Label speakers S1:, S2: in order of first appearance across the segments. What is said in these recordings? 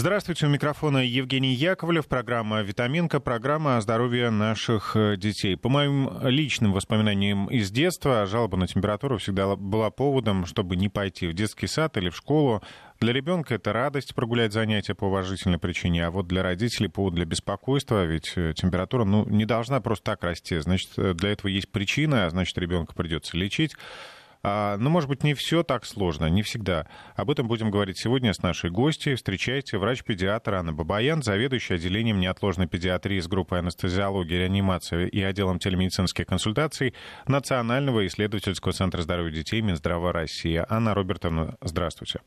S1: Здравствуйте, у микрофона Евгений Яковлев, программа «Витаминка», программа о здоровье наших э, детей. По моим личным воспоминаниям из детства, жалоба на температуру всегда была поводом, чтобы не пойти в детский сад или в школу. Для ребенка это радость прогулять занятия по уважительной причине, а вот для родителей повод для беспокойства, ведь э, температура ну, не должна просто так расти. Значит, э, для этого есть причина, а значит, ребенка придется лечить. А, но, может быть, не все так сложно, не всегда. Об этом будем говорить сегодня с нашей гостьей. Встречайте врач-педиатр Анна Бабаян, заведующая отделением неотложной педиатрии с группой анестезиологии, реанимации и отделом телемедицинских консультаций Национального исследовательского центра здоровья детей Минздрава России. Анна Робертовна, здравствуйте.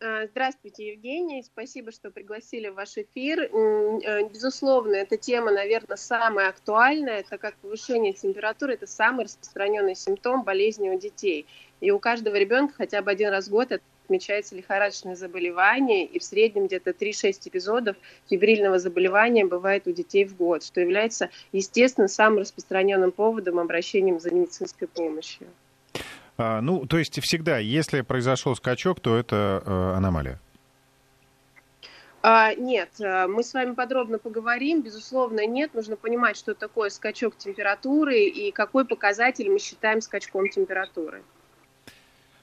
S2: А, здравствуйте, Евгений. Спасибо, что пригласили в ваш эфир. Э, безусловно, эта тема, наверное, самая актуальная, так как повышение температуры – это самый распространенный симптом болезни у детей. И у каждого ребенка хотя бы один раз в год отмечается лихорадочное заболевание, и в среднем где-то 3-6 эпизодов фибрильного заболевания бывает у детей в год, что является, естественно, самым распространенным поводом обращения за медицинской помощью.
S1: А, ну, то есть всегда, если произошел скачок, то это э, аномалия.
S2: А, нет, э, мы с вами подробно поговорим. Безусловно, нет. Нужно понимать, что такое скачок температуры и какой показатель мы считаем скачком температуры.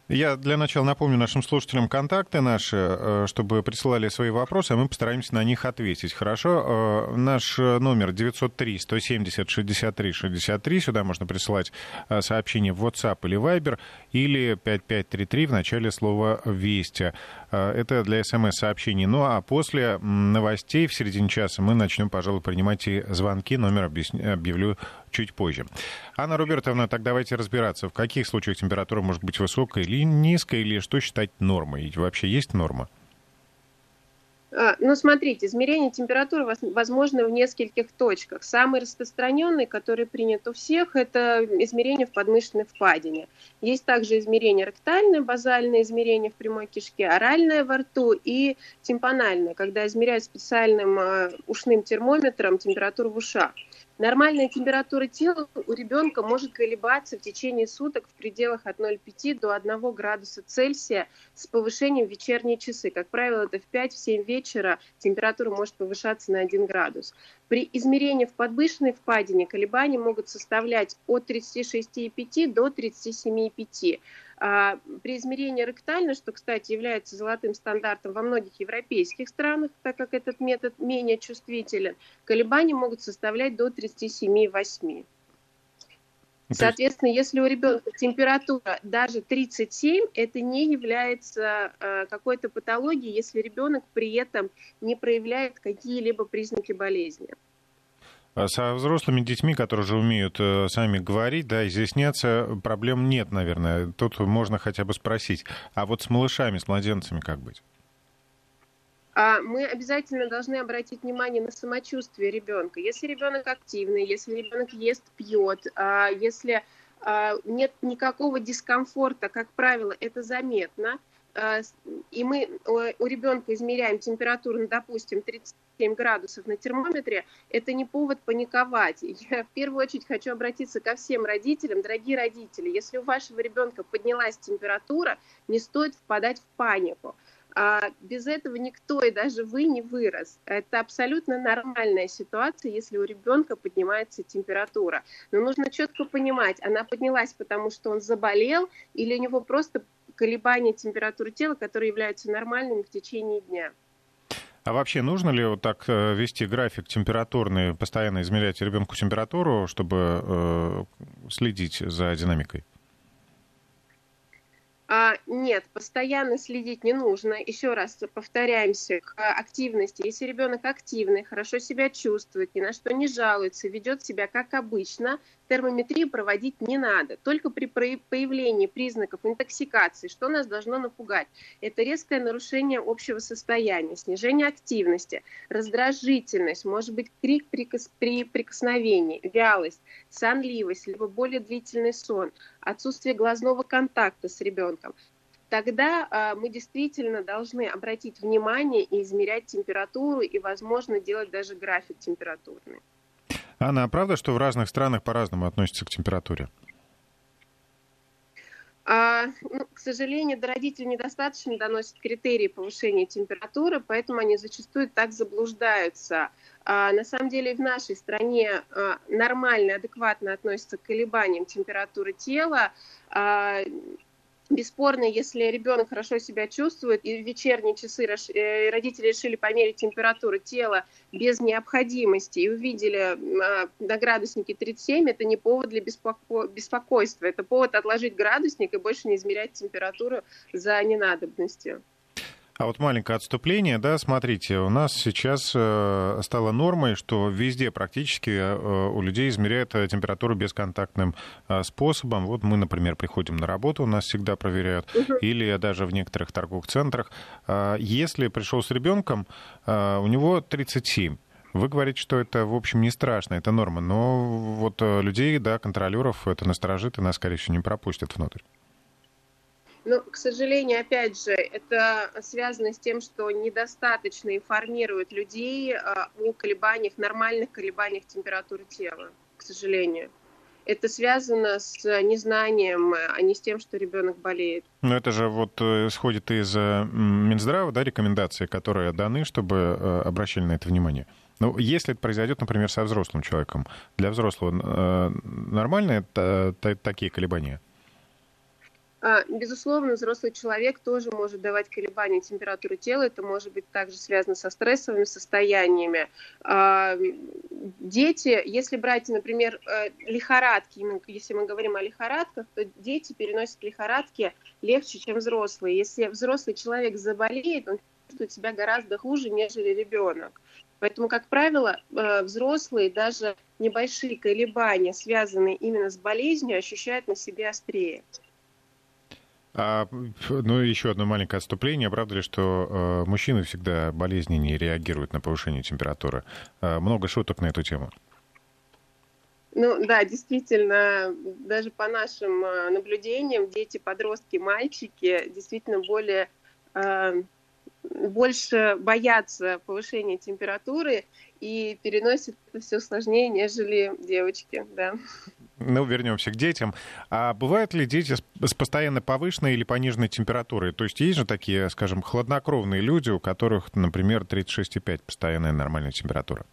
S1: Я для начала напомню нашим слушателям контакты наши, э, чтобы присылали свои вопросы, а мы постараемся на них ответить. Хорошо? Э, наш номер 903-170-63-63. Сюда можно присылать э, сообщение в WhatsApp или Viber, или 5533 в начале слова «Вести». Это для смс-сообщений. Ну а после новостей в середине часа мы начнем, пожалуй, принимать и звонки. Номер объявлю чуть позже. Анна Робертовна, так давайте разбираться, в каких случаях температура может быть высокой или низкой, или что считать нормой? И вообще есть норма?
S2: А, ну, смотрите, измерение температуры возможно в нескольких точках. Самый распространенный, который принят у всех, это измерение в подмышечной впадине. Есть также измерение ректальное, базальное измерение в прямой кишке, оральное во рту и тимпанальное, когда измеряют специальным а, ушным термометром температуру в ушах. Нормальная температура тела у ребенка может колебаться в течение суток в пределах от 0,5 до 1 градуса Цельсия с повышением в вечерние часы. Как правило, это в 5-7 вечера температура может повышаться на 1 градус. При измерении в подвышенной впадине колебания могут составлять от 36,5 до 37,5. А, при измерении ректально, что, кстати, является золотым стандартом во многих европейских странах, так как этот метод менее чувствителен, колебания могут составлять до 37,8. Соответственно, если у ребенка температура даже 37, это не является э, какой-то патологией, если ребенок при этом не проявляет какие-либо признаки болезни.
S1: А со взрослыми детьми, которые же умеют э, сами говорить, да, изъясняться, проблем нет, наверное. Тут можно хотя бы спросить. А вот с малышами, с младенцами как быть?
S2: А мы обязательно должны обратить внимание на самочувствие ребенка. Если ребенок активный, если ребенок ест, пьет, а если а, нет никакого дискомфорта, как правило, это заметно, и мы у ребенка измеряем температуру, ну, допустим, 37 градусов на термометре, это не повод паниковать. Я в первую очередь хочу обратиться ко всем родителям. Дорогие родители, если у вашего ребенка поднялась температура, не стоит впадать в панику. А без этого никто, и даже вы, не вырос. Это абсолютно нормальная ситуация, если у ребенка поднимается температура. Но нужно четко понимать, она поднялась, потому что он заболел, или у него просто колебания температуры тела, которые являются нормальными в течение дня.
S1: А вообще нужно ли вот так э, вести график температурный, постоянно измерять ребенку температуру, чтобы э, следить за динамикой?
S2: А, нет, постоянно следить не нужно. Еще раз повторяемся к активности. Если ребенок активный, хорошо себя чувствует, ни на что не жалуется, ведет себя как обычно, термометрию проводить не надо. Только при появлении признаков интоксикации, что нас должно напугать? Это резкое нарушение общего состояния, снижение активности, раздражительность, может быть крик при прикосновении, вялость, сонливость, либо более длительный сон, отсутствие глазного контакта с ребенком тогда э, мы действительно должны обратить внимание и измерять температуру и, возможно, делать даже график температурный.
S1: Анна, а правда, что в разных странах по-разному относятся к температуре?
S2: А, ну, к сожалению, до родителей недостаточно доносят критерии повышения температуры, поэтому они зачастую так заблуждаются. А, на самом деле в нашей стране а, нормально, адекватно относятся к колебаниям температуры тела. А, Бесспорно, если ребенок хорошо себя чувствует, и в вечерние часы э, родители решили померить температуру тела без необходимости и увидели а, на градуснике 37, это не повод для беспоко... беспокойства, это повод отложить градусник и больше не измерять температуру за ненадобностью.
S1: А вот маленькое отступление, да, смотрите, у нас сейчас э, стало нормой, что везде практически э, у людей измеряют э, температуру бесконтактным способом. Вот мы, например, приходим на работу, у нас всегда проверяют, угу. или даже в некоторых торговых центрах. Если пришел с ребенком, у него 37. Вы говорите, что это, в общем, не страшно, это норма, но вот людей, да, контролеров это насторожит и нас, скорее всего, не пропустят внутрь.
S2: Но, к сожалению, опять же, это связано с тем, что недостаточно информируют людей а, о колебаниях, нормальных колебаниях температуры тела, к сожалению. Это связано с незнанием, а не с тем, что ребенок болеет.
S1: Но это же вот э, исходит из э, Минздрава, да, рекомендации, которые даны, чтобы э, обращали на это внимание. Ну, если это произойдет, например, со взрослым человеком, для взрослого нормально это такие колебания?
S2: А, безусловно, взрослый человек тоже может давать колебания температуры тела. Это может быть также связано со стрессовыми состояниями. А, дети, если брать, например, э, лихорадки, если мы говорим о лихорадках, то дети переносят лихорадки легче, чем взрослые. Если взрослый человек заболеет, он чувствует себя гораздо хуже, нежели ребенок. Поэтому, как правило, э, взрослые даже небольшие колебания, связанные именно с болезнью, ощущают на себе острее.
S1: А, ну, еще одно маленькое отступление. Правда ли, что э, мужчины всегда болезненнее реагируют на повышение температуры? Э, много шуток на эту тему.
S2: Ну да, действительно, даже по нашим э, наблюдениям, дети, подростки, мальчики действительно более э, больше боятся повышения температуры и переносят это все сложнее, нежели девочки, да.
S1: Ну, вернемся к детям. А бывают ли дети с постоянно повышенной или пониженной температурой? То есть есть же такие, скажем, хладнокровные люди, у которых, например, 36,5 постоянная нормальная температура?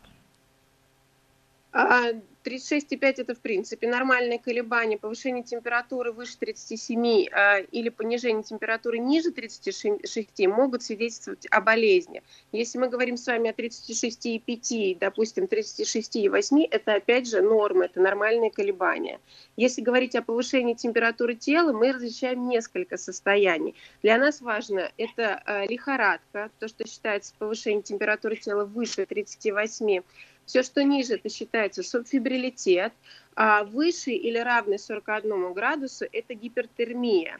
S2: А, 36,5 это в принципе нормальное колебание, повышение температуры выше 37 э, или понижение температуры ниже 36 могут свидетельствовать о болезни. Если мы говорим с вами о 36,5, допустим, 36,8, это опять же норма, это нормальные колебания. Если говорить о повышении температуры тела, мы различаем несколько состояний. Для нас важно это э, лихорадка, то, что считается повышение температуры тела выше 38 все, что ниже, это считается субфибрилитет, а выше или равный 41 градусу – это гипертермия.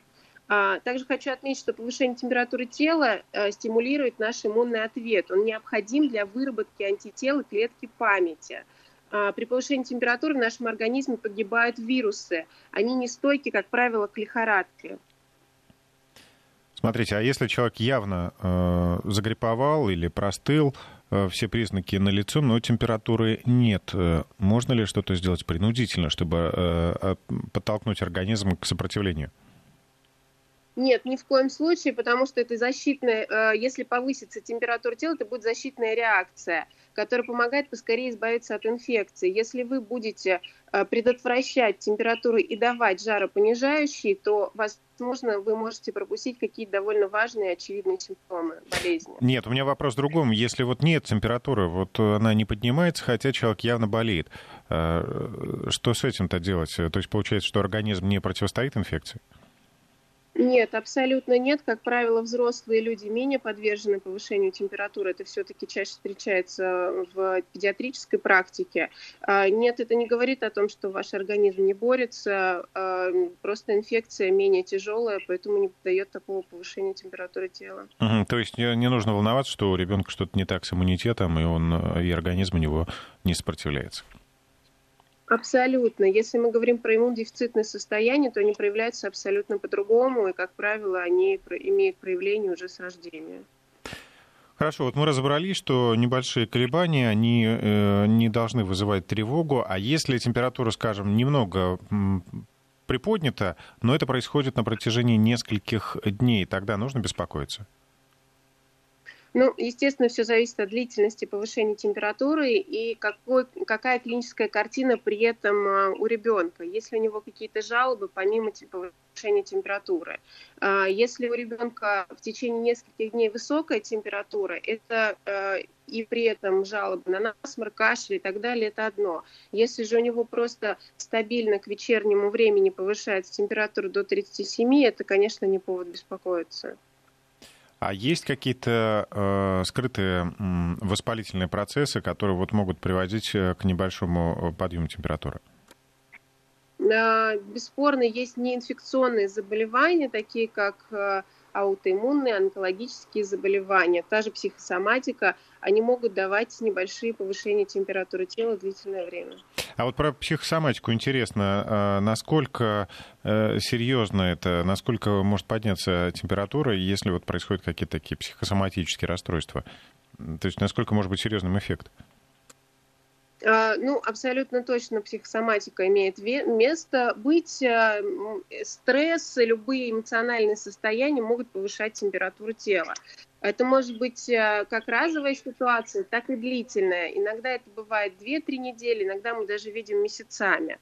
S2: А, также хочу отметить, что повышение температуры тела э, стимулирует наш иммунный ответ. Он необходим для выработки антител и клетки памяти. А, при повышении температуры в нашем организме погибают вирусы. Они нестойки, как правило, к лихорадке.
S1: Смотрите, а если человек явно э, загриповал или простыл, все признаки налицо, но температуры нет. Э, можно ли что-то сделать принудительно, чтобы э, подтолкнуть организм к сопротивлению?
S2: Нет, ни в коем случае, потому что это защитная, если повысится температура тела, это будет защитная реакция, которая помогает поскорее избавиться от инфекции. Если вы будете предотвращать температуру и давать жаропонижающие, то возможно, вы можете пропустить какие-то довольно важные очевидные симптомы болезни.
S1: Нет, у меня вопрос в другом. Если вот нет температуры, вот она не поднимается, хотя человек явно болеет, э, что с этим-то делать? То есть получается, что организм не противостоит инфекции?
S2: Нет, абсолютно нет. Как правило, взрослые люди менее подвержены повышению температуры. Это все-таки чаще встречается в педиатрической практике. А, нет, это не говорит о том, что ваш организм не борется. А, просто инфекция менее тяжелая, поэтому не дает такого повышения температуры тела.
S1: Угу, то есть не нужно волноваться, что у ребенка что-то не так с иммунитетом, и, он, и организм у него не сопротивляется.
S2: Абсолютно. Если мы говорим про иммунодефицитное состояние, то они проявляются абсолютно по-другому, и, как правило, они имеют проявление уже с рождения.
S1: Хорошо, вот мы разобрались, что небольшие колебания, они э, не должны вызывать тревогу, а если температура, скажем, немного приподнято, но это происходит на протяжении нескольких дней. Тогда нужно беспокоиться?
S2: Ну, естественно, все зависит от длительности повышения температуры и какой, какая клиническая картина при этом а, у ребенка. Если у него какие-то жалобы помимо повышения температуры. А, если у ребенка в течение нескольких дней высокая температура, это а, и при этом жалобы на насморк, кашель и так далее, это одно. Если же у него просто стабильно к вечернему времени повышается температура до 37, это, конечно, не повод беспокоиться.
S1: А есть какие-то э, скрытые э, воспалительные процессы, которые вот могут приводить э, к небольшому э, подъему температуры?
S2: Бесспорно, есть неинфекционные заболевания, такие как аутоиммунные, онкологические заболевания, та же психосоматика, они могут давать небольшие повышения температуры тела длительное время.
S1: А вот про психосоматику интересно, а насколько э, серьезно это, насколько может подняться температура, если вот происходят какие-то такие психосоматические расстройства? То есть насколько может быть серьезным эффект?
S2: А, ну, абсолютно точно психосоматика имеет место быть. А, стресс, любые эмоциональные состояния могут повышать температуру тела. Это может быть а, как разовая ситуация, так и длительная. Иногда это бывает 2-3 недели, иногда мы даже видим месяцами.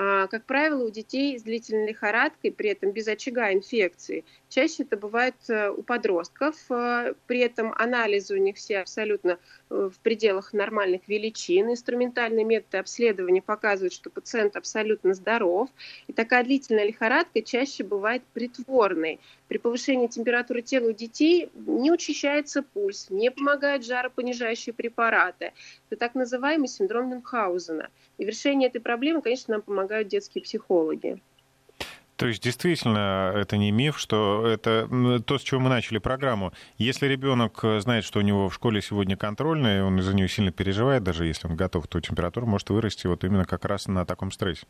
S2: А, как правило, у детей с длительной лихорадкой, при этом без очага инфекции, чаще это бывает э, у подростков, э, при этом анализы у них все абсолютно э, в пределах нормальных величин, инструментальные методы обследования показывают, что пациент абсолютно здоров, и такая длительная лихорадка чаще бывает притворной. При повышении температуры тела у детей не учащается пульс, не помогают жаропонижающие препараты. Это так называемый синдром Мюнхгаузена. И в решении этой проблемы, конечно, нам помогают детские психологи.
S1: То есть действительно это не миф, что это то, с чего мы начали программу. Если ребенок знает, что у него в школе сегодня контрольная, и он из-за нее сильно переживает, даже если он готов, то температура может вырасти вот именно как раз на таком стрессе.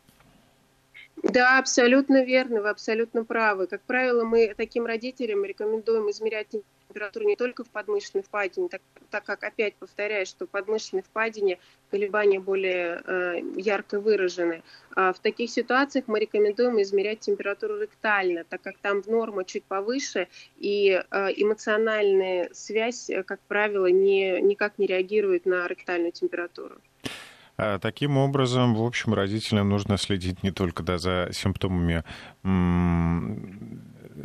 S2: Да, абсолютно верно, вы абсолютно правы. Как правило, мы таким родителям рекомендуем измерять температуру не только в подмышечной впадине, так, так как, опять повторяю, что в подмышечной впадине колебания более э, ярко выражены. А в таких ситуациях мы рекомендуем измерять температуру ректально, так как там норма чуть повыше, и э, эмоциональная связь, э, как правило, не, никак не реагирует на ректальную температуру.
S1: А таким образом, в общем, родителям нужно следить не только да, за симптомами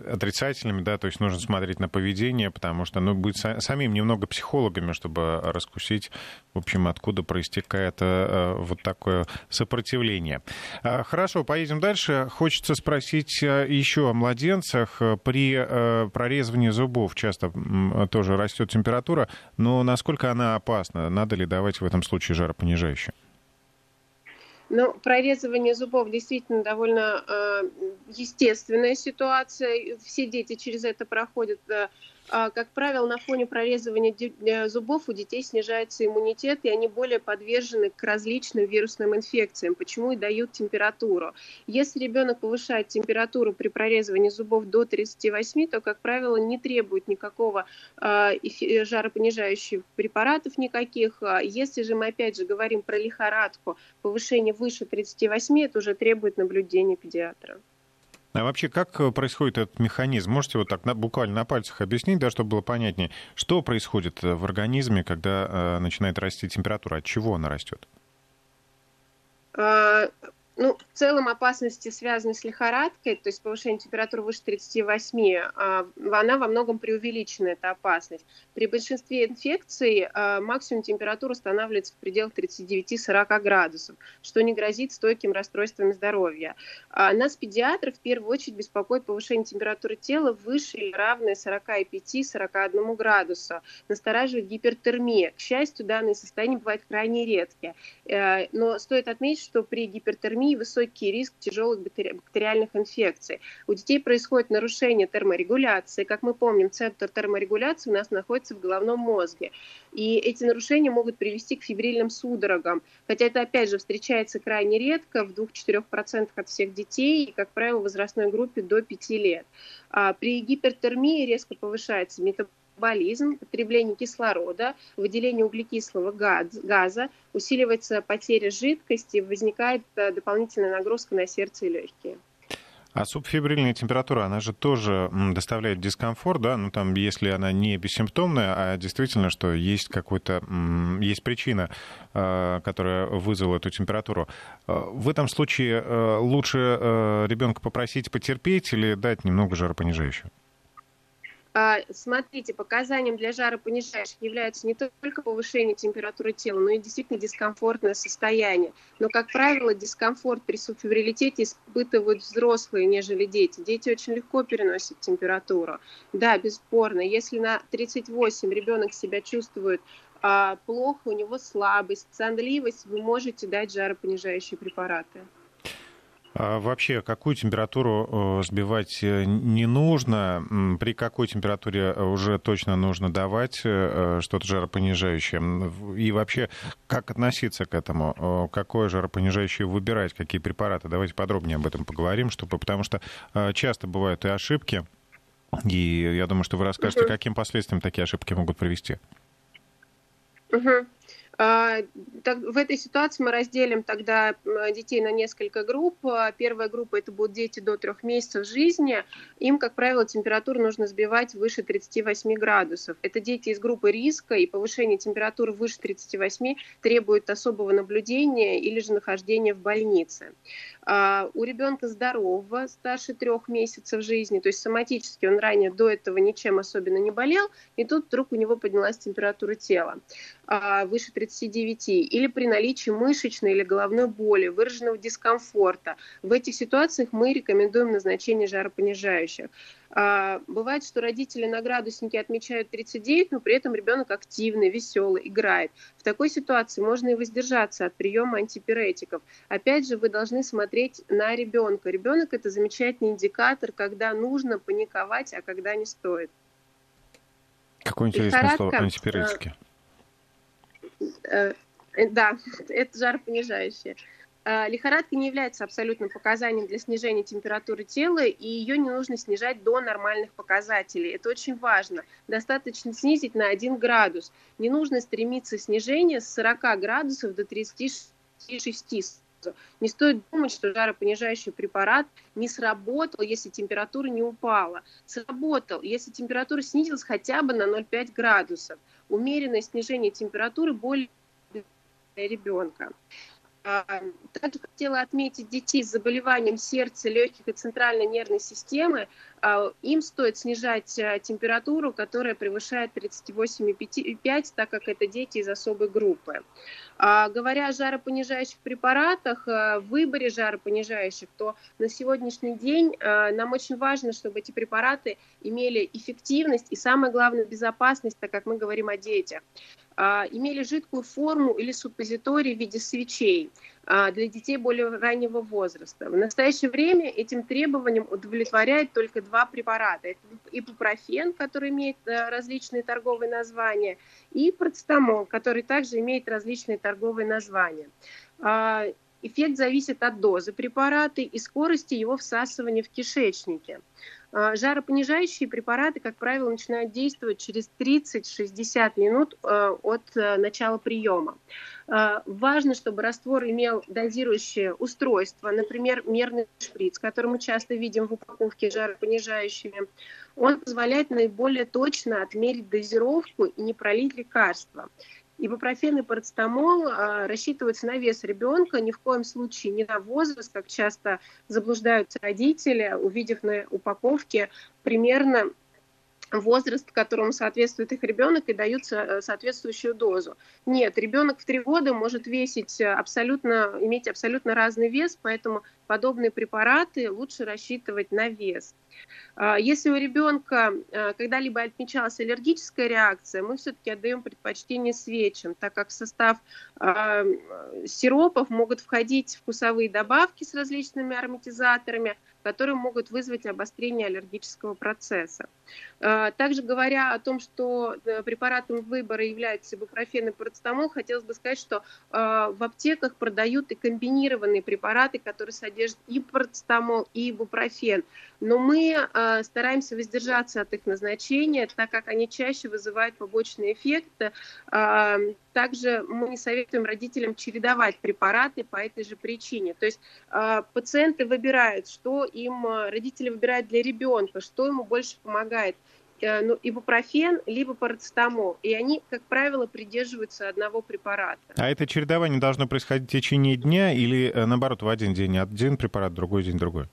S1: отрицательными, да, то есть нужно смотреть на поведение, потому что, ну, быть самим немного психологами, чтобы раскусить, в общем, откуда проистекает э, вот такое сопротивление. А, хорошо, поедем дальше. Хочется спросить э, еще о младенцах. При э, прорезывании зубов часто тоже растет температура, но насколько она опасна? Надо ли давать в этом случае жаропонижающее?
S2: Ну, прорезывание зубов действительно довольно э, естественная ситуация. Все дети через это проходят. Э, как правило, на фоне прорезывания э, зубов у детей снижается иммунитет, и они более подвержены к различным вирусным инфекциям, почему и дают температуру. Если ребенок повышает температуру при прорезывании зубов до 38, то, как правило, не требует никакого а, жаропонижающих препаратов никаких. А если же мы, опять же, говорим про лихорадку, повышение выше 38, это уже требует наблюдения педиатра.
S1: А вообще, как э, происходит этот механизм? Можете вот так на, буквально на пальцах объяснить, да, чтобы было понятнее, что происходит э, в организме, когда э, начинает расти температура, от чего она растет?
S2: А, ну, в целом опасности, связанные с лихорадкой, то есть повышение температуры выше 38, а, она во многом преувеличена, эта опасность. При большинстве инфекций а, максимум температуры устанавливается в пределах 39-40 градусов, что не грозит стойким расстройством здоровья. А, нас, педиатров, в первую очередь беспокоит повышение температуры тела выше или равное 45-41 градуса. Настораживает гипертермия. К счастью, данные состояния бывают крайне редкие. Э, но стоит отметить, что при гипертермии гипотермии высокий риск тяжелых бактериальных инфекций. У детей происходит нарушение терморегуляции. Как мы помним, центр терморегуляции у нас находится в головном мозге. И эти нарушения могут привести к фибрильным судорогам. Хотя это, опять же, встречается крайне редко, в 2-4% от всех детей, и, как правило, в возрастной группе до 5 лет. А при гипертермии резко повышается метаболизм метаболизм, потребление кислорода, выделение углекислого газа, усиливается потеря жидкости, возникает э, дополнительная нагрузка на сердце и легкие.
S1: А субфибрильная температура, она же тоже доставляет дискомфорт, да? Ну, там, если она не бессимптомная, а действительно, что есть какой-то, есть причина, э, которая вызвала эту температуру. Э, в этом случае лучше ребенка попросить потерпеть или дать немного жаропонижающего?
S2: А, смотрите, показанием для жаропонижающих является не только повышение температуры тела, но и действительно дискомфортное состояние. Но, как правило, дискомфорт при субфибрилитете испытывают взрослые, нежели дети. Дети очень легко переносят температуру. Да, бесспорно, если на 38 ребенок себя чувствует а, плохо, у него слабость, сонливость, вы можете дать жаропонижающие препараты.
S1: А вообще, какую температуру э, сбивать э, не нужно? При какой температуре э, уже точно нужно давать что-то жаропонижающее? И вообще, как относиться к этому? Какое жаропонижающее выбирать? Какие препараты? Давайте подробнее об этом поговорим, чтобы, потому что часто бывают и ошибки. И я думаю, что вы расскажете, каким последствиям такие ошибки могут привести.
S2: Угу. А, в этой ситуации мы разделим тогда детей на несколько групп. А, первая группа это будут дети до трех месяцев жизни. Им, как правило, температуру нужно сбивать выше 38 градусов. Это дети из группы риска, и повышение температуры выше 38 требует особого наблюдения или же нахождения в больнице. А, у ребенка здорового, старше трех месяцев жизни, то есть соматически он ранее до этого ничем особенно не болел, и тут вдруг у него поднялась температура тела выше 39, или при наличии мышечной или головной боли, выраженного дискомфорта. В этих ситуациях мы рекомендуем назначение жаропонижающих. А, бывает, что родители на градуснике отмечают 39, но при этом ребенок активный, веселый, играет. В такой ситуации можно и воздержаться от приема антипиретиков. Опять же, вы должны смотреть на ребенка. Ребенок это замечательный индикатор, когда нужно паниковать, а когда не стоит.
S1: Какое интересное слово антипиретики.
S2: Э, э, да, это жаропонижающее. Э, лихорадка не является абсолютным показанием для снижения температуры тела, и ее не нужно снижать до нормальных показателей. Это очень важно. Достаточно снизить на 1 градус. Не нужно стремиться снижение с 40 градусов до 36 не стоит думать, что жаропонижающий препарат не сработал, если температура не упала. Сработал, если температура снизилась хотя бы на 0,5 градусов умеренное снижение температуры более для ребенка. А, также хотела отметить детей с заболеванием сердца, легких и центральной нервной системы. А, им стоит снижать а, температуру, которая превышает 38,5, так как это дети из особой группы. Говоря о жаропонижающих препаратах, в выборе жаропонижающих, то на сегодняшний день нам очень важно, чтобы эти препараты имели эффективность и, самое главное, безопасность, так как мы говорим о детях. А, имели жидкую форму или суппозиторий в виде свечей а, для детей более раннего возраста. В настоящее время этим требованиям удовлетворяет только два препарата. Это ипупрофен, который имеет э, различные торговые названия, и процетамол, который также имеет различные торговые названия. А, эффект зависит от дозы препарата и скорости его всасывания в кишечнике. А, жаропонижающие препараты, как правило, начинают действовать через 30-60 минут э, от э, начала приема. А, важно, чтобы раствор имел дозирующее устройство, например, мерный шприц, который мы часто видим в упаковке жаропонижающими. Он позволяет наиболее точно отмерить дозировку и не пролить лекарство. Ибупрофен и парацетамол а, рассчитываются на вес ребенка, ни в коем случае не на возраст, как часто заблуждаются родители, увидев на упаковке примерно возраст, которому соответствует их ребенок, и дают э, соответствующую дозу. Нет, ребенок в три года может весить абсолютно, иметь абсолютно разный вес, поэтому подобные препараты лучше рассчитывать на вес. А, если у ребенка а, когда-либо отмечалась аллергическая реакция, мы все-таки отдаем предпочтение свечам, так как в состав а, сиропов могут входить вкусовые добавки с различными ароматизаторами, которые могут вызвать обострение аллергического процесса. Также говоря о том, что э, препаратом выбора являются ибупрофен и парацетамол, хотелось бы сказать, что в аптеках продают и комбинированные препараты, которые содержат содержит и парацетамол, и ибупрофен. Но мы э, стараемся воздержаться от их назначения, так как они чаще вызывают побочные эффекты. Э, также мы советуем родителям чередовать препараты по этой же причине. То есть э, пациенты выбирают, что им, родители выбирают для ребенка, что ему больше помогает – ну, ибупрофен, либо парацетамол. И они, как правило, придерживаются одного препарата.
S1: А это чередование должно происходить в течение дня или, э, наоборот, в один день? Один препарат, другой день, другой?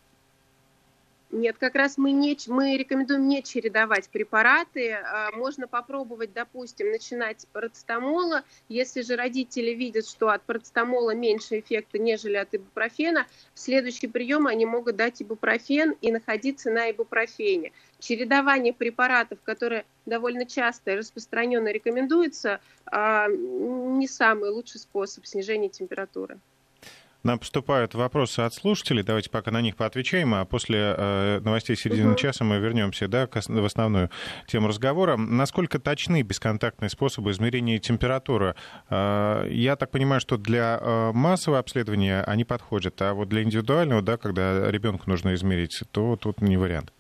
S2: Нет, как раз мы, не, мы рекомендуем не чередовать препараты. А, можно попробовать, допустим, начинать с парацетамола. Если же родители видят, что от парацетамола меньше эффекта, нежели от ибупрофена, в следующий прием они могут дать ибупрофен и находиться на ибупрофене. Чередование препаратов, которые довольно часто и распространенно рекомендуется, а, не самый лучший способ снижения температуры.
S1: Нам поступают вопросы от слушателей. Давайте пока на них поотвечаем, а после э, новостей середины угу. часа мы вернемся да, к, в основную тему разговора. Насколько точны бесконтактные способы измерения температуры? Э, я так понимаю, что для э, массового обследования они подходят, а вот для индивидуального, да, когда ребенку нужно измерить, то тут не вариант.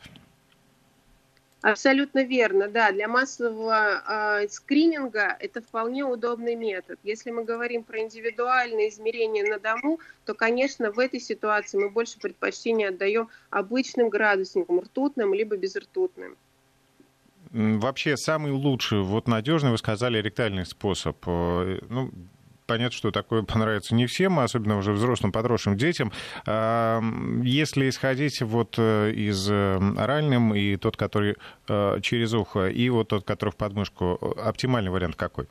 S2: Абсолютно верно, да. Для массового э, скрининга это вполне удобный метод. Если мы говорим про индивидуальные измерения на дому, то, конечно, в этой ситуации мы больше предпочтение отдаем обычным градусникам, ртутным либо безртутным.
S1: Вообще самый лучший, вот надежный, вы сказали, ректальный способ. Э, ну, понятно, что такое понравится не всем, особенно уже взрослым, подросшим детям. Если исходить вот э, из э, оральным и тот, который э, через ухо, и вот тот, который в подмышку, оптимальный вариант какой?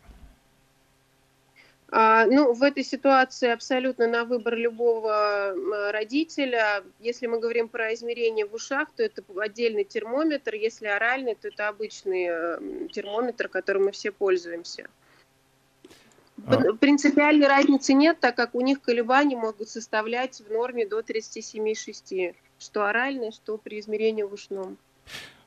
S2: А, ну, в этой ситуации абсолютно на выбор любого родителя. Если мы говорим про измерение в ушах, то это отдельный термометр. Если оральный, то это обычный термометр, которым мы все пользуемся. А. Принципиальной разницы нет, так как у них колебания могут составлять в норме до 37,6, что оральное, что при измерении в ушном.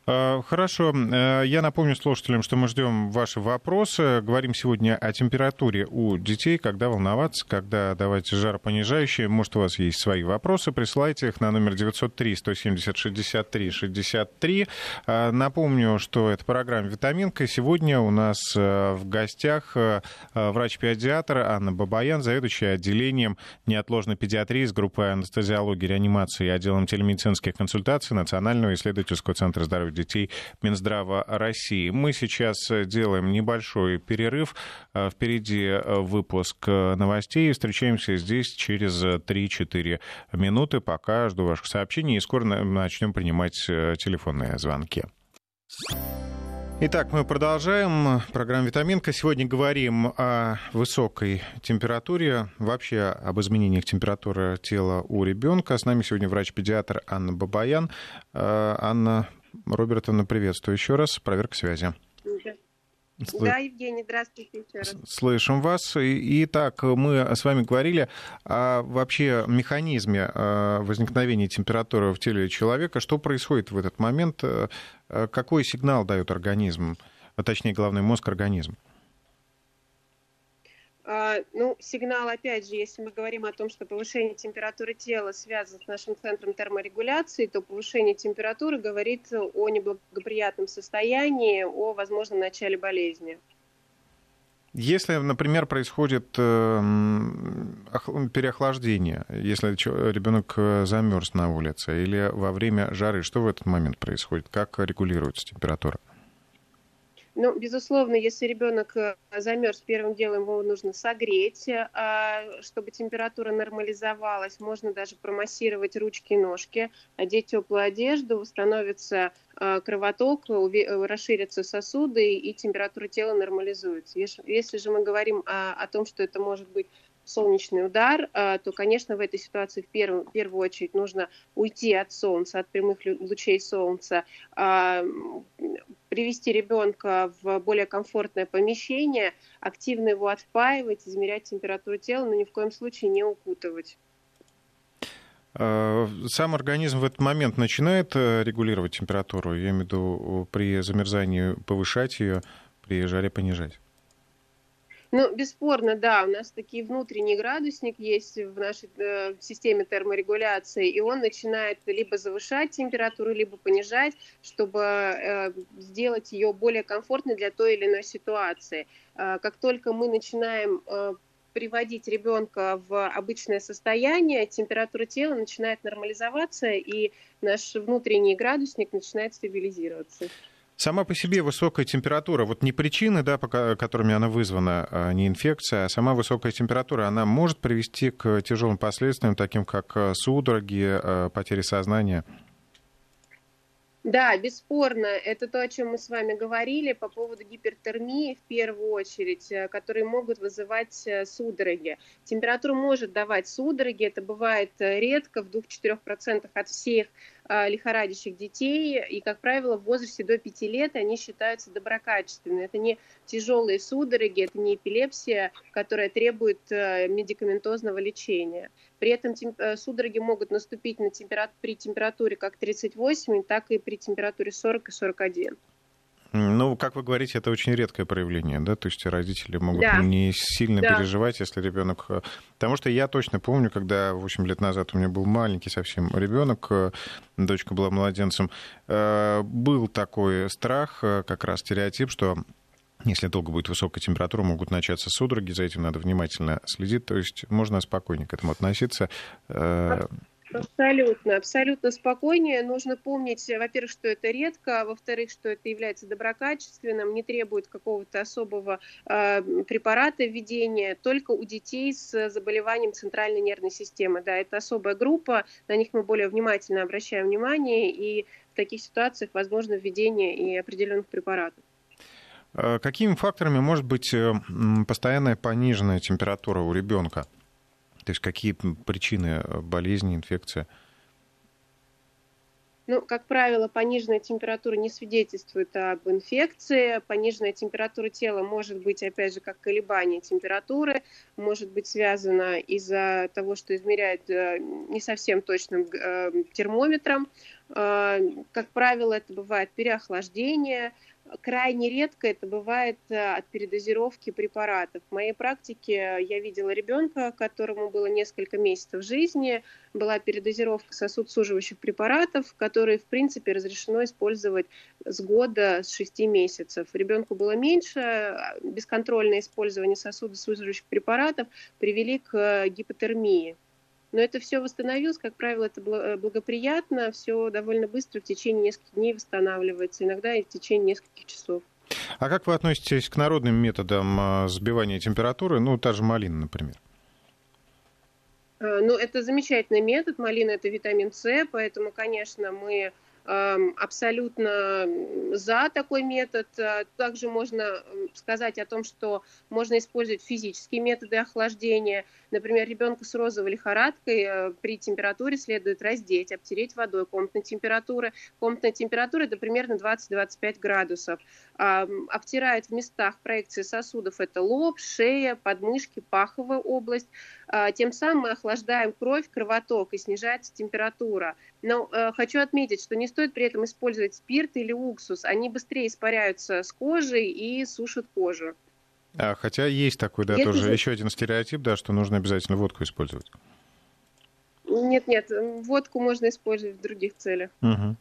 S1: А, хорошо. Э, я напомню слушателям, что мы ждем ваши вопросы. Говорим сегодня о температуре у детей, когда волноваться, когда давать жаропонижающие. Может, у вас есть свои вопросы, присылайте их на номер 903-170-63-63. А, напомню, что это программа «Витаминка». Сегодня у нас э, в гостях э, врач-педиатр Анна Бабаян, заведующая отделением неотложной педиатрии с группой анестезиологии, реанимации и отделом телемедицинских консультаций Национального исследовательского центра здоровья детей Минздрава России. Мы сейчас делаем небольшой перерыв. Э, впереди э, выпуск э, новостей. Встречаемся здесь через 3-4 минуты. Пока жду ваших сообщений и скоро начнем принимать телефонные звонки. Итак, мы продолжаем. Программа «Витаминка». Сегодня говорим о высокой температуре, вообще об изменениях температуры тела у ребенка. С нами сегодня врач-педиатр Анна Бабаян. Анна, Робертовна, приветствую еще раз. Проверка связи.
S2: Да, Евгений, здравствуйте еще раз.
S1: Слышим вас. И, так, мы с вами говорили о вообще механизме э, возникновения температуры в теле человека. Что происходит в этот момент? Э, какой сигнал дает организм, а точнее, главный мозг организма?
S2: А, ну, сигнал, опять же, если мы говорим о том, что повышение температуры тела связано с нашим центром терморегуляции, то повышение температуры говорит о неблагоприятном состоянии, о возможном начале болезни.
S1: Если, например, происходит эм, переохлаждение, если ребенок э, замерз на улице или во время жары, что в этот момент происходит? Как регулируется температура?
S2: Ну, безусловно, если ребенок э, замерз, первым делом его нужно согреть, а, чтобы температура нормализовалась. Можно даже промассировать ручки и ножки, одеть теплую одежду, установится а, кровоток, расширятся сосуды и температура тела нормализуется. Если же мы говорим о том, что это может быть солнечный удар, а, то, конечно, в этой ситуации в первую, в первую очередь нужно уйти от солнца, от прямых лучей солнца, привести ребенка в более комфортное помещение, активно его отпаивать, измерять температуру тела, но ни в коем случае не укутывать.
S1: А, сам организм в этот момент начинает э, регулировать температуру, я имею в виду при замерзании повышать ее, при жаре понижать?
S2: Ну, бесспорно, да, у нас такие внутренний градусник есть в нашей э, системе терморегуляции, и он начинает либо завышать температуру, либо понижать, чтобы э, сделать ее более комфортной для той или иной ситуации. Э, как только мы начинаем э, приводить ребенка в обычное состояние, температура тела начинает нормализоваться, и наш внутренний градусник начинает стабилизироваться.
S1: Сама по себе высокая температура, вот не причины, да, которыми она вызвана, а не инфекция, а сама высокая температура, она может привести к тяжелым последствиям, таким как э, судороги, э, потери сознания?
S2: Да, бесспорно, это то, о чем мы с вами говорили по поводу гипертермии в первую очередь, э, которые могут вызывать судороги. Температура может давать судороги, это бывает редко, в 2-4% от всех лихорадящих детей, и, как правило, в возрасте до 5 лет они считаются доброкачественными. Это не тяжелые судороги, это не эпилепсия, которая требует э, медикаментозного лечения. При этом э, судороги могут наступить на температуре, при температуре как 38, так и при температуре 40 и 41.
S1: Ну, как вы говорите, это очень редкое проявление, да, то есть родители могут да. не сильно да. переживать, если ребенок... Э, потому что я точно помню, когда 8 лет назад у меня был маленький совсем ребенок, э, дочка была младенцем, был такой страх, как раз стереотип, что если долго будет высокая температура, могут начаться судороги, за этим надо внимательно следить, то есть можно спокойнее к этому относиться.
S2: Абсолютно, абсолютно спокойнее. Нужно помнить, во-первых, что это редко, а во-вторых, что это является доброкачественным, не требует какого-то особого э, препарата введения, только у детей с заболеванием центральной нервной системы. Да, это особая группа, на них мы более внимательно обращаем внимание, и в таких ситуациях возможно введение и определенных препаратов.
S1: А какими факторами может быть э, постоянная пониженная температура у ребенка? То есть какие причины э, болезни, инфекции?
S2: Ну, как правило, пониженная температура не свидетельствует об инфекции. Пониженная температура тела может быть, опять же, как колебание температуры, может быть связана из-за того, что измеряют э, не совсем точным э, термометром. Как правило, это бывает переохлаждение, Крайне редко это бывает э, от передозировки препаратов. В моей практике я видела ребенка, которому было несколько месяцев жизни, была передозировка сосудосуживающих препаратов, которые, в принципе, разрешено использовать с года, с 6 месяцев. Ребенку было меньше, а бесконтрольное использование сосудосуживающих препаратов привели к э, гипотермии. Но это все восстановилось, как правило, это э, благоприятно, все довольно быстро, в течение нескольких дней восстанавливается, иногда и в течение нескольких часов.
S1: А как вы относитесь к народным методам а, сбивания температуры, ну, та же малина, например?
S2: Э, ну, это замечательный метод. Малина – это витамин С, поэтому, конечно, мы абсолютно за такой метод. Э, также можно сказать о том, что можно использовать физические методы охлаждения – Например, ребенка с розовой лихорадкой э, при температуре следует раздеть, обтереть водой комнатной температуры. Комнатная температура это примерно 20-25 градусов. Обтирает в местах проекции сосудов это лоб, шея, подмышки, паховая область. А, тем самым мы охлаждаем кровь, кровоток и снижается температура. Но э, хочу отметить, что не стоит при этом использовать спирт или уксус. Они быстрее испаряются с кожи и сушат кожу.
S1: А, хотя есть такой, да, Если тоже же... еще один стереотип, да, что нужно обязательно водку использовать.
S2: Нет, нет, водку можно использовать в других целях.
S1: Угу.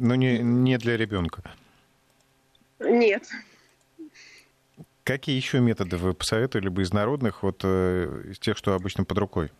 S1: Но не, не для ребенка.
S2: Нет.
S1: Какие еще методы вы посоветовали бы из народных, вот э, из тех, что обычно под рукой?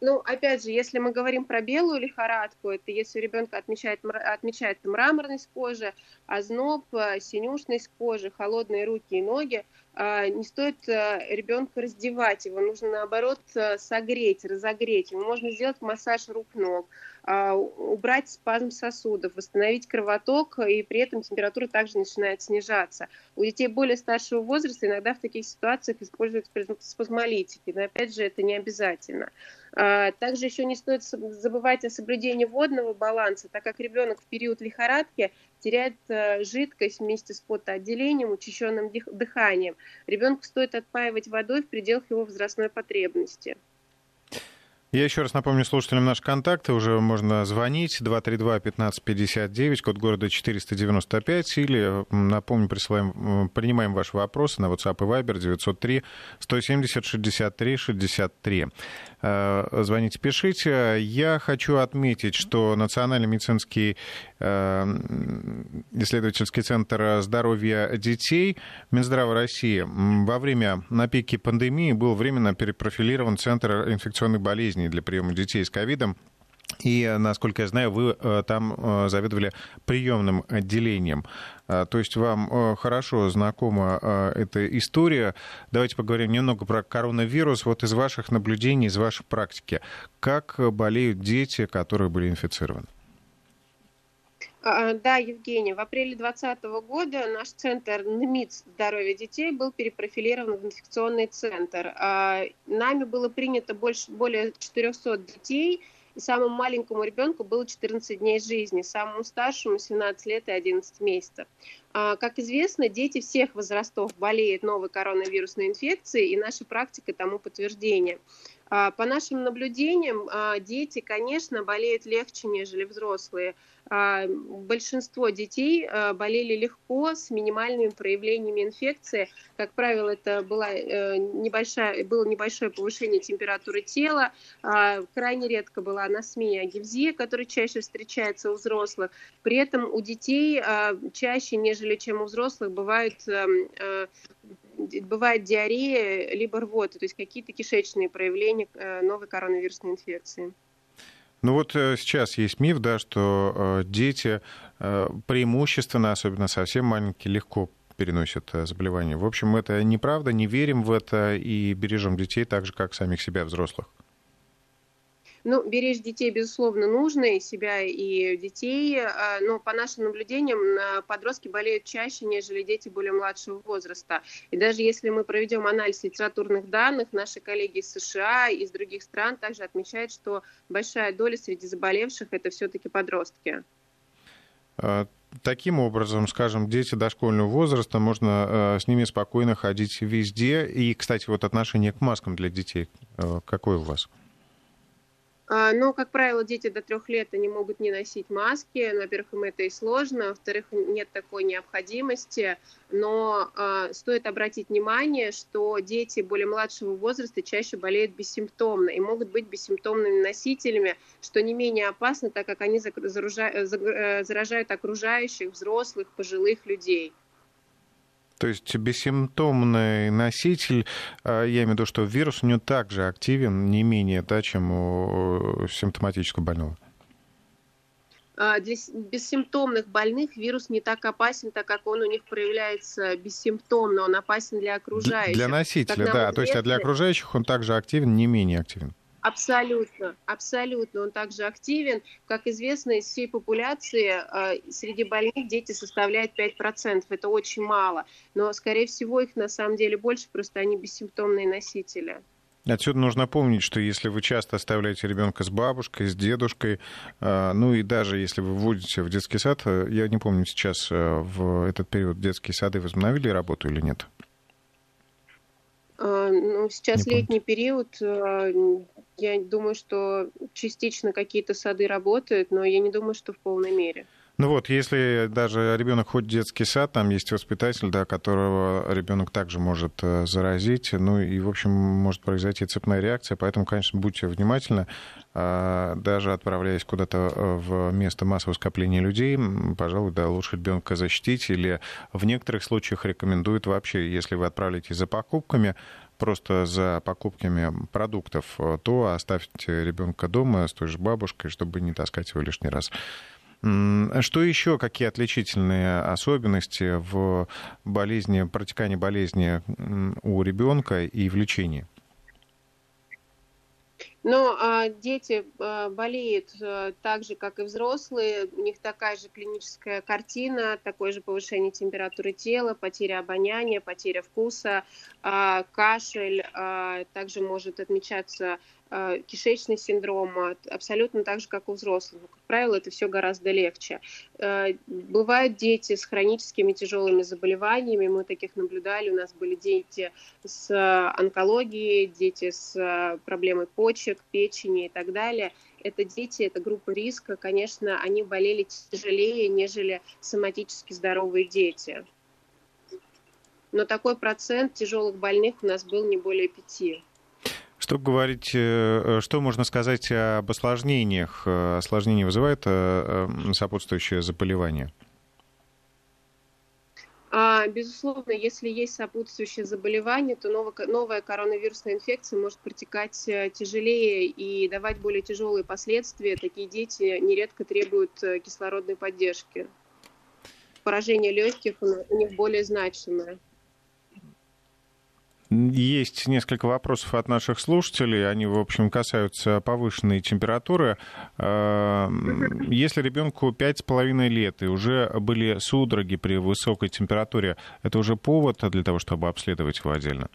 S2: Ну, опять же, если мы говорим про белую лихорадку, это если у ребенка отмечает, отмечается мраморность кожи, озноб, э, синюшность кожи, холодные руки и ноги, а, не стоит э, ребенка раздевать его, нужно наоборот э, согреть, разогреть. Можно сделать массаж рук-ног, убрать спазм сосудов, восстановить кровоток, и при этом температура также начинает снижаться. У детей более старшего возраста иногда в таких ситуациях используют спазмолитики, но опять же это не обязательно. А, также еще не стоит забывать о соблюдении водного баланса, так как ребенок в период лихорадки теряет э, жидкость вместе с потоотделением, учащенным дыханием. Ребенку стоит отпаивать водой в пределах его возрастной потребности.
S1: Я еще раз напомню слушателям наши контакты. Уже можно звонить 232-1559, код города 495. Или, напомню, присылаем, принимаем ваши вопросы на WhatsApp и Viber 903-170-63-63. Э, звоните, пишите. Я хочу отметить, что Национальный медицинский э, исследовательский центр здоровья детей Минздрава России во время, на пике пандемии был временно перепрофилирован Центр инфекционных болезней для приема детей с ковидом. И, насколько я знаю, вы э, там заведовали приемным отделением. То есть вам хорошо знакома эта история. Давайте поговорим немного про коронавирус. Вот из ваших наблюдений, из вашей практики. Как болеют дети, которые были инфицированы?
S2: А, да, Евгений, в апреле 2020 года наш центр НМИЦ здоровья детей был перепрофилирован в инфекционный центр. А, нами было принято больше, более 400 детей, и самому маленькому ребенку было 14 дней жизни, самому старшему 17 лет и 11 месяцев. А, как известно, дети всех возрастов болеют новой коронавирусной инфекцией, и наша практика тому подтверждение. По нашим наблюдениям, дети, конечно, болеют легче, нежели взрослые. А, большинство детей а, болели легко, с минимальными проявлениями инфекции. Как правило, это была э, небольшая, было небольшое повышение температуры тела. А, крайне редко была анасмия гивзия, которая чаще встречается у взрослых. При этом у детей чаще, нежели чем у взрослых, бывают эм, э, бывает диарея либо рвота, то есть какие-то кишечные проявления э, новой коронавирусной инфекции.
S1: Ну вот э, сейчас есть миф, да, что э, дети преимущественно, особенно совсем маленькие, легко переносят заболевания. В общем, это неправда, не верим в это и бережем детей так же, как самих себя взрослых.
S2: Ну, беречь детей, безусловно, нужно, и себя, и детей, а, но по нашим наблюдениям подростки болеют чаще, нежели дети более младшего возраста. И даже если мы проведем анализ литературных данных, наши коллеги из США и из других стран также отмечают, что большая доля среди заболевших – это все-таки подростки.
S1: А, таким образом, скажем, дети дошкольного возраста, можно а, с ними спокойно ходить везде. И, кстати, вот отношение к маскам для детей какое у вас?
S2: Но, как правило, дети до трех лет они могут не носить маски. Во-первых, им это и сложно. Во-вторых, нет такой необходимости. Но э, стоит обратить внимание, что дети более младшего возраста чаще болеют бессимптомно и могут быть бессимптомными носителями, что не менее опасно, так как они э, заражают окружающих, взрослых, пожилых людей.
S1: То есть бессимптомный носитель, а, я имею в виду, что вирус у него также активен, не менее, да, чем у симптоматического больного.
S2: А, для бессимптомных больных вирус не так опасен, так как он у них проявляется бессимптомно, он опасен для окружающих.
S1: Для носителя, да, известно... то есть а для окружающих он также активен, не менее активен.
S2: Абсолютно, абсолютно. Он также активен. Как известно, из всей популяции э, среди больных дети составляют 5%. Это очень мало. Но, скорее всего, их на самом деле больше, просто они бессимптомные носители.
S1: Отсюда нужно помнить, что если вы часто оставляете ребенка с бабушкой, с дедушкой, э, ну и даже если вы вводите в детский сад, э, я не помню сейчас в этот период детские сады возобновили работу или нет?
S2: Ну, сейчас не летний период, я думаю, что частично какие-то сады работают, но я не думаю, что в полной мере.
S1: Ну вот, если даже ребенок ходит в детский сад, там есть воспитатель, да, которого ребенок также может э, заразить, ну и, в общем, может произойти цепная реакция, поэтому, конечно, будьте внимательны, а, даже отправляясь куда-то э, в место массового скопления людей, пожалуй, да, лучше ребенка защитить, или в некоторых случаях рекомендуют вообще, если вы отправляетесь за покупками, просто за покупками продуктов, э, то оставьте ребенка дома с той же бабушкой, чтобы не таскать его лишний раз. Что еще, какие отличительные особенности в болезни, протекании болезни у ребенка и в лечении?
S2: Но а, дети а, болеют а, так же, как и взрослые. У них такая же клиническая картина, такое же повышение температуры тела, потеря обоняния, потеря вкуса, а, кашель. А, также может отмечаться кишечный синдром, абсолютно так же, как у взрослых. Но, как правило, это все гораздо легче. Э, бывают дети с хроническими тяжелыми заболеваниями, мы таких наблюдали, у нас были дети с онкологией, дети с проблемой почек, печени и так далее это дети, это группа риска, конечно, они болели тяжелее, нежели соматически здоровые дети но такой процент тяжелых больных у нас был не более пяти.
S1: Что говорить, э, что можно сказать об осложнениях? Э, осложнения вызывает э, сопутствующее заболевание?
S2: А, безусловно, если есть сопутствующее заболевание, то новая коронавирусная инфекция может протекать тяжелее и давать более тяжелые последствия. Такие дети нередко требуют кислородной поддержки. Поражение легких у них более значимое.
S1: Есть несколько вопросов от наших слушателей. Они, в общем, касаются повышенной температуры. Э, если ребенку 5,5 лет и уже были судороги при высокой температуре, это уже повод для того, чтобы обследовать его отдельно?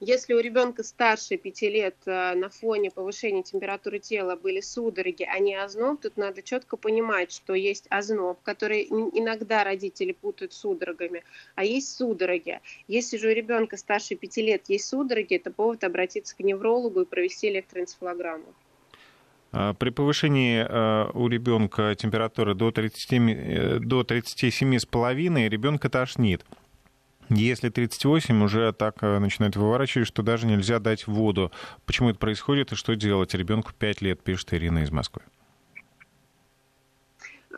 S2: Если у ребенка старше 5 лет э, на фоне повышения температуры тела были судороги, а не озноб, тут надо четко понимать, что есть озноб, который иногда родители путают с судорогами, а есть судороги. Если же у ребенка старше 5 лет есть судороги, это повод обратиться к неврологу и провести электроэнцефалограмму.
S1: А, при повышении э, у ребенка температуры до 37,5 э, до 37,5 ребенка тошнит. Если 38, уже так э, начинает выворачивать, что даже нельзя дать воду. Почему это происходит и что делать? Ребенку 5 лет, пишет Ирина из Москвы.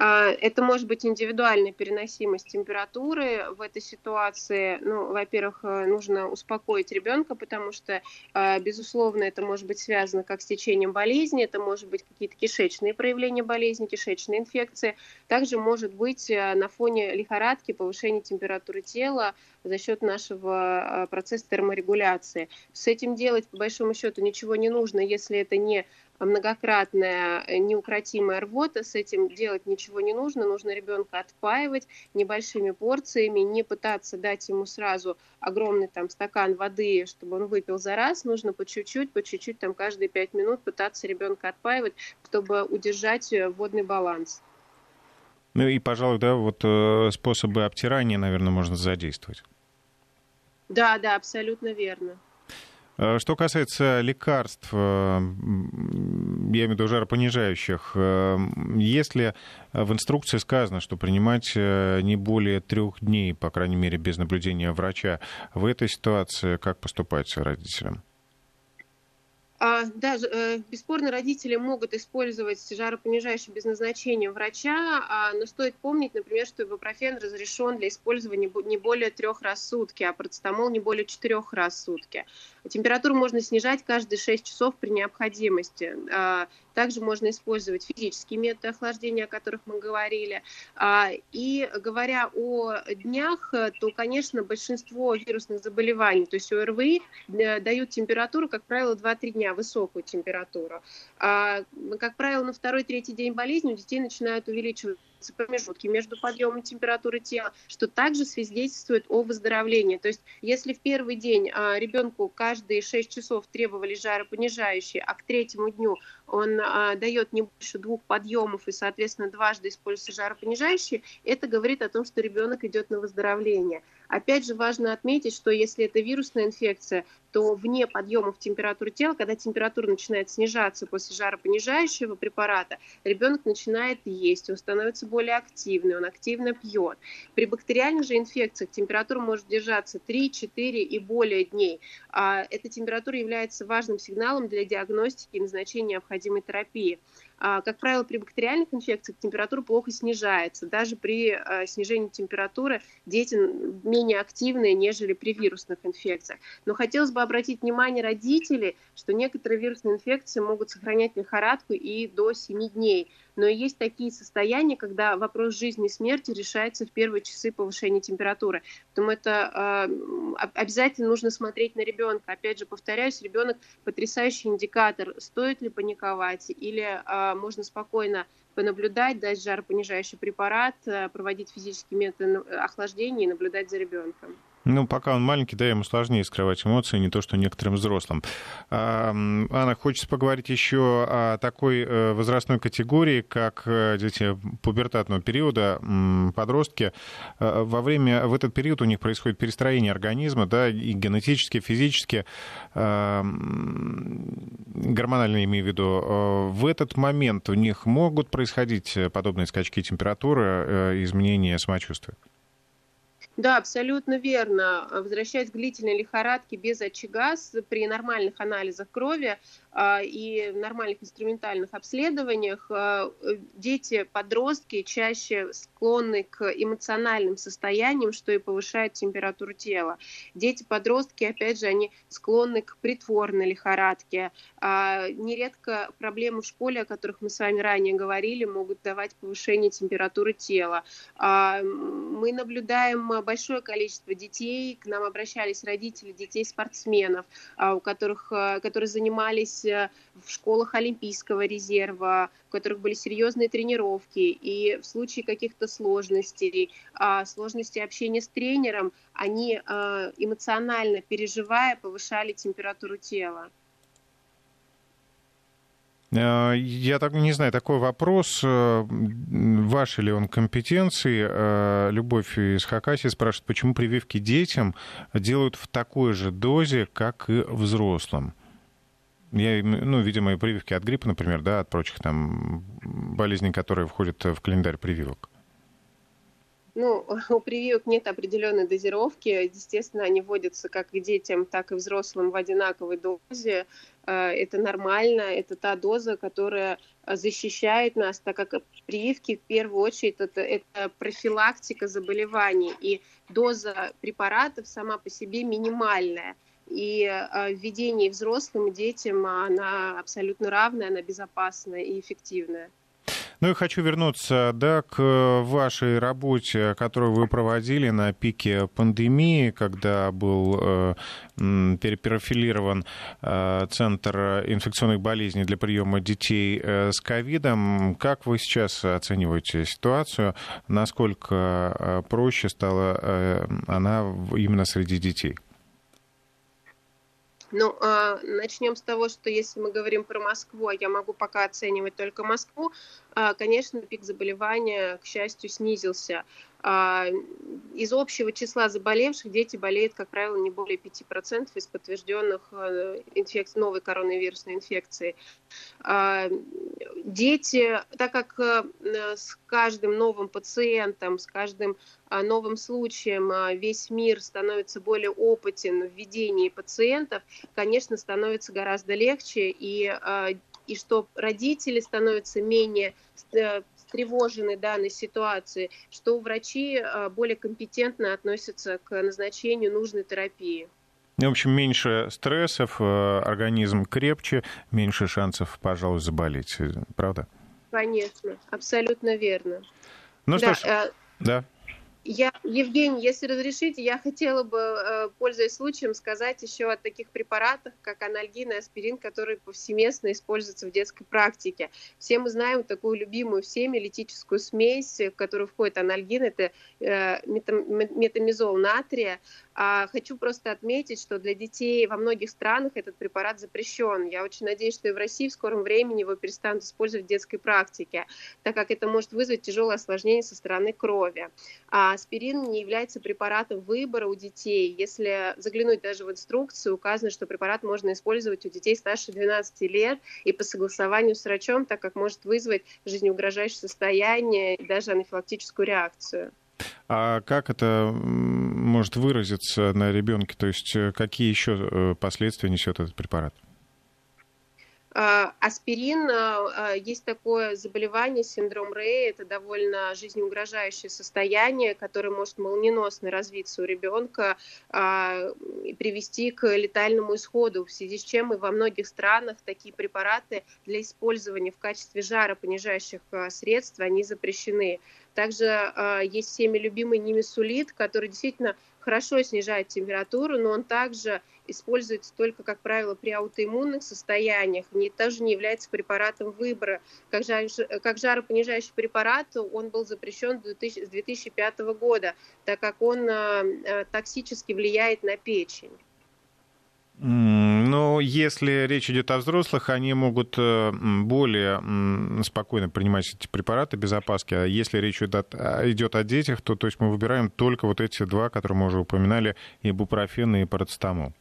S2: А, это может быть индивидуальная переносимость температуры в этой ситуации. Ну, во-первых, э, нужно успокоить ребенка, потому что, а, безусловно, это может быть связано как с течением болезни, это может быть какие-то кишечные проявления болезни, кишечные инфекции. Также может быть э, на фоне лихорадки повышение температуры тела за счет нашего а, процесса терморегуляции. С этим делать, по большому счету, ничего не нужно, если это не многократная э, неукротимая рвота, с этим делать ничего не нужно, нужно ребенка отпаивать небольшими порциями, не пытаться дать ему сразу огромный там стакан воды, чтобы он выпил за раз, нужно по чуть-чуть, по чуть-чуть там каждые пять минут пытаться ребенка отпаивать, чтобы удержать э, водный баланс.
S1: Ну и, пожалуй, да, вот э, способы обтирания, наверное, можно задействовать.
S2: Да, да, абсолютно верно.
S1: Э, что касается лекарств, э, я имею в виду жаропонижающих, э, если в инструкции сказано, что принимать не более трех дней, по крайней мере, без наблюдения врача, в этой ситуации как поступать родителям?
S2: А, да, э, бесспорно, родители могут использовать жаропонижающий без назначения врача, а, но стоит помнить, например, что ибупрофен разрешен для использования не более трех раз в сутки, а процетамол не более четырех раз в сутки. Температуру можно снижать каждые 6 часов при необходимости. Также можно использовать физические методы охлаждения, о которых мы говорили. А, и говоря о днях, то, конечно, большинство вирусных заболеваний, то есть ОРВИ, э, дают температуру, как правило, 2-3 дня, высокую температуру. А, как правило, на второй-третий день болезни у детей начинают увеличиваться промежутки между подъемом температуры тела, что также свидетельствует о выздоровлении. То есть если в первый день а, ребенку каждые 6 часов требовали жаропонижающие, а к третьему дню он а, дает не больше двух подъемов и, соответственно, дважды используется жаропонижающие, это говорит о том, что ребенок идет на выздоровление. Опять же, важно отметить, что если это вирусная инфекция, то вне подъемов температуры тела, когда температура начинает снижаться после жаропонижающего препарата, ребенок начинает есть, он становится более активный, он активно пьет. При бактериальных же инфекциях температура может держаться 3, 4 и более дней. А эта температура является важным сигналом для диагностики и назначения необходимой терапии. А, как правило, при бактериальных инфекциях температура плохо снижается. Даже при а, снижении температуры дети менее активные, нежели при вирусных инфекциях. Но хотелось бы обратить внимание родителей, что некоторые вирусные инфекции могут сохранять лихорадку и до 7 дней но есть такие состояния, когда вопрос жизни и смерти решается в первые часы повышения температуры. Поэтому это э, обязательно нужно смотреть на ребенка. Опять же, повторяюсь, ребенок потрясающий индикатор, стоит ли паниковать или э, можно спокойно понаблюдать, дать жаропонижающий препарат, э, проводить физические методы охлаждения и наблюдать за ребенком.
S1: Ну, пока он маленький, да, ему сложнее скрывать эмоции, не то, что некоторым взрослым. Анна, хочется поговорить еще о такой э, возрастной категории, как э, дети пубертатного периода, подростки. Э, во время, в этот период у них происходит перестроение организма, да, и генетически, физически, гормонально имею в виду. В этот момент у них могут происходить подобные скачки температуры, изменения самочувствия?
S2: Да, абсолютно верно. Возвращаясь к длительной лихорадке без очага, при нормальных анализах крови и нормальных инструментальных обследованиях а, дети, подростки чаще склонны к эмоциональным состояниям, что и повышает температуру тела. Дети-подростки, опять же, они склонны к притворной лихорадке. А, нередко проблемы в школе, о которых мы с вами ранее говорили, могут давать повышение температуры тела. Мы наблюдаем большое количество детей, к нам обращались родители детей-спортсменов, у которых, которые занимались в школах Олимпийского резерва, у которых были серьезные тренировки, и в случае каких-то сложностей, а, сложностей общения с тренером, они а, эмоционально переживая повышали температуру тела.
S1: Э, я так не знаю, такой вопрос, э, ваши ли он компетенции. Любовь из Хакасии спрашивает, почему прививки детям делают в такой же дозе, как и взрослым? Я, ну, видимо, и прививки от гриппа, например, да, от прочих там болезней, которые входят в календарь прививок.
S2: Ну, у прививок нет определенной дозировки. Естественно, они вводятся как и детям, так и взрослым в одинаковой дозе. Э, это нормально, это та доза, которая защищает нас, так как прививки в первую очередь это, это профилактика заболеваний, и доза препаратов сама по себе минимальная – и э, введение взрослым и детям, она абсолютно равная, она безопасная и эффективная.
S1: Ну и хочу вернуться да, к вашей работе, которую вы проводили на пике пандемии, когда был э, перепрофилирован э, Центр инфекционных болезней для приема детей э, с ковидом. Как вы сейчас оцениваете ситуацию? Насколько э, проще стала э, она именно среди детей?
S2: Ну, э, начнем с того, что если мы говорим про Москву, а я могу пока оценивать только Москву, э, конечно, пик заболевания, к счастью, снизился. А, из общего числа заболевших дети болеют, как правило, не более 5% из подтвержденных э, инфекций, новой коронавирусной инфекции. А, дети, так как э, с каждым новым пациентом, с каждым а, новым случаем весь мир становится более опытен в ведении пациентов, конечно, становится гораздо легче, и, и что родители становятся менее э, встревожены данной ситуацией, что врачи э, более компетентно относятся к назначению нужной терапии.
S1: В общем, меньше стрессов, э, организм крепче, меньше шансов, пожалуй, заболеть. Э, правда?
S2: Конечно, абсолютно верно.
S1: Ну да, что ж, да.
S2: Я, Евгений, если разрешите, я хотела бы, э, пользуясь случаем, сказать еще о таких препаратах, как анальгин и аспирин, которые повсеместно используются в детской практике. Все мы знаем такую любимую всеми литическую смесь, в которую входит анальгин, это э, метамизол натрия. А хочу просто отметить, что для детей во многих странах этот препарат запрещен. Я очень надеюсь, что и в России в скором времени его перестанут использовать в детской практике, так как это может вызвать тяжелое осложнение со стороны крови. А аспирин не является препаратом выбора у детей. Если заглянуть даже в инструкцию, указано, что препарат можно использовать у детей старше 12 лет и по согласованию с врачом, так как может вызвать жизнеугрожающее состояние и даже анафилактическую реакцию.
S1: А как это может выразиться на ребенке? То есть э, какие еще э, последствия несет этот препарат?
S2: А, аспирин, а, а, есть такое заболевание, синдром Рея, это довольно жизнеугрожающее состояние, которое может молниеносно развиться у ребенка и привести к летальному исходу, в связи с чем и во многих странах такие препараты для использования в качестве жаропонижающих средств, они запрещены. Также есть всеми любимый нимесулит, который действительно хорошо снижает температуру, но он также используется только, как правило, при аутоиммунных состояниях, не, тоже не является препаратом выбора. Как, жар, как жаропонижающий препарат он был запрещен с 2005 года, так как он э, токсически влияет на печень.
S1: Но если речь идет о взрослых, они могут э, более спокойно принимать эти препараты без опаски. А если речь идет о, идет о детях, то, то есть мы выбираем только вот эти два, которые мы уже упоминали, ибупрофен и парацетамол.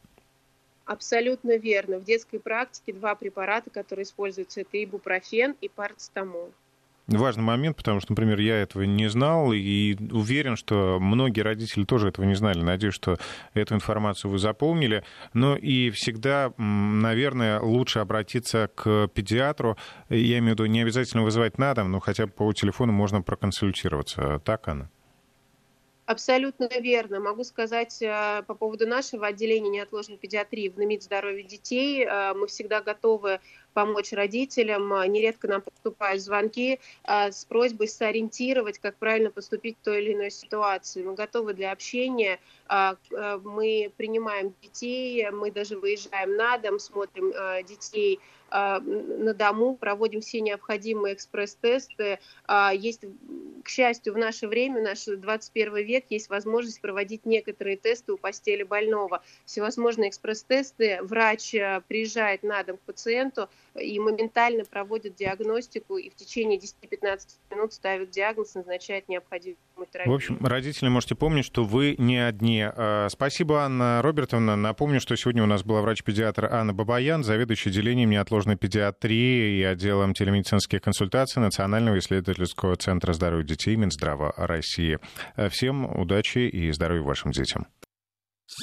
S2: Абсолютно верно. В детской практике два препарата, которые используются, это ибупрофен и парацетамол
S1: важный момент, потому что, например, я этого не знал и уверен, что многие родители тоже этого не знали. Надеюсь, что эту информацию вы запомнили. Но и всегда, наверное, лучше обратиться к педиатру. Я имею в виду, не обязательно вызывать на дом, но хотя бы по телефону можно проконсультироваться. Так, Анна?
S2: Абсолютно верно. Могу сказать э, по поводу нашего отделения неотложной педиатрии в НАМИД здоровья детей. Э, мы всегда готовы помочь родителям. Э, нередко нам поступают звонки с просьбой сориентировать, как правильно поступить в той или иной ситуации. Мы готовы для общения. Мы принимаем детей, мы даже выезжаем на дом, смотрим детей на дому, проводим все необходимые экспресс-тесты. Есть к счастью, в наше время, наш 21 век, есть возможность проводить некоторые тесты у постели больного. Всевозможные экспресс-тесты. Врач э, приезжает на дом к пациенту и моментально проводит диагностику и в течение 10-15 минут ставит диагноз, назначает необходимую терапию.
S1: В общем, родители можете помнить, что вы не одни. Э, спасибо, Анна Робертовна. Напомню, что сегодня у нас была врач-педиатр Анна Бабаян, заведующая отделением неотложной педиатрии и отделом телемедицинских консультаций Национального исследовательского центра здоровья детей Минздрава России. Всем удачи и здоровья вашим детям.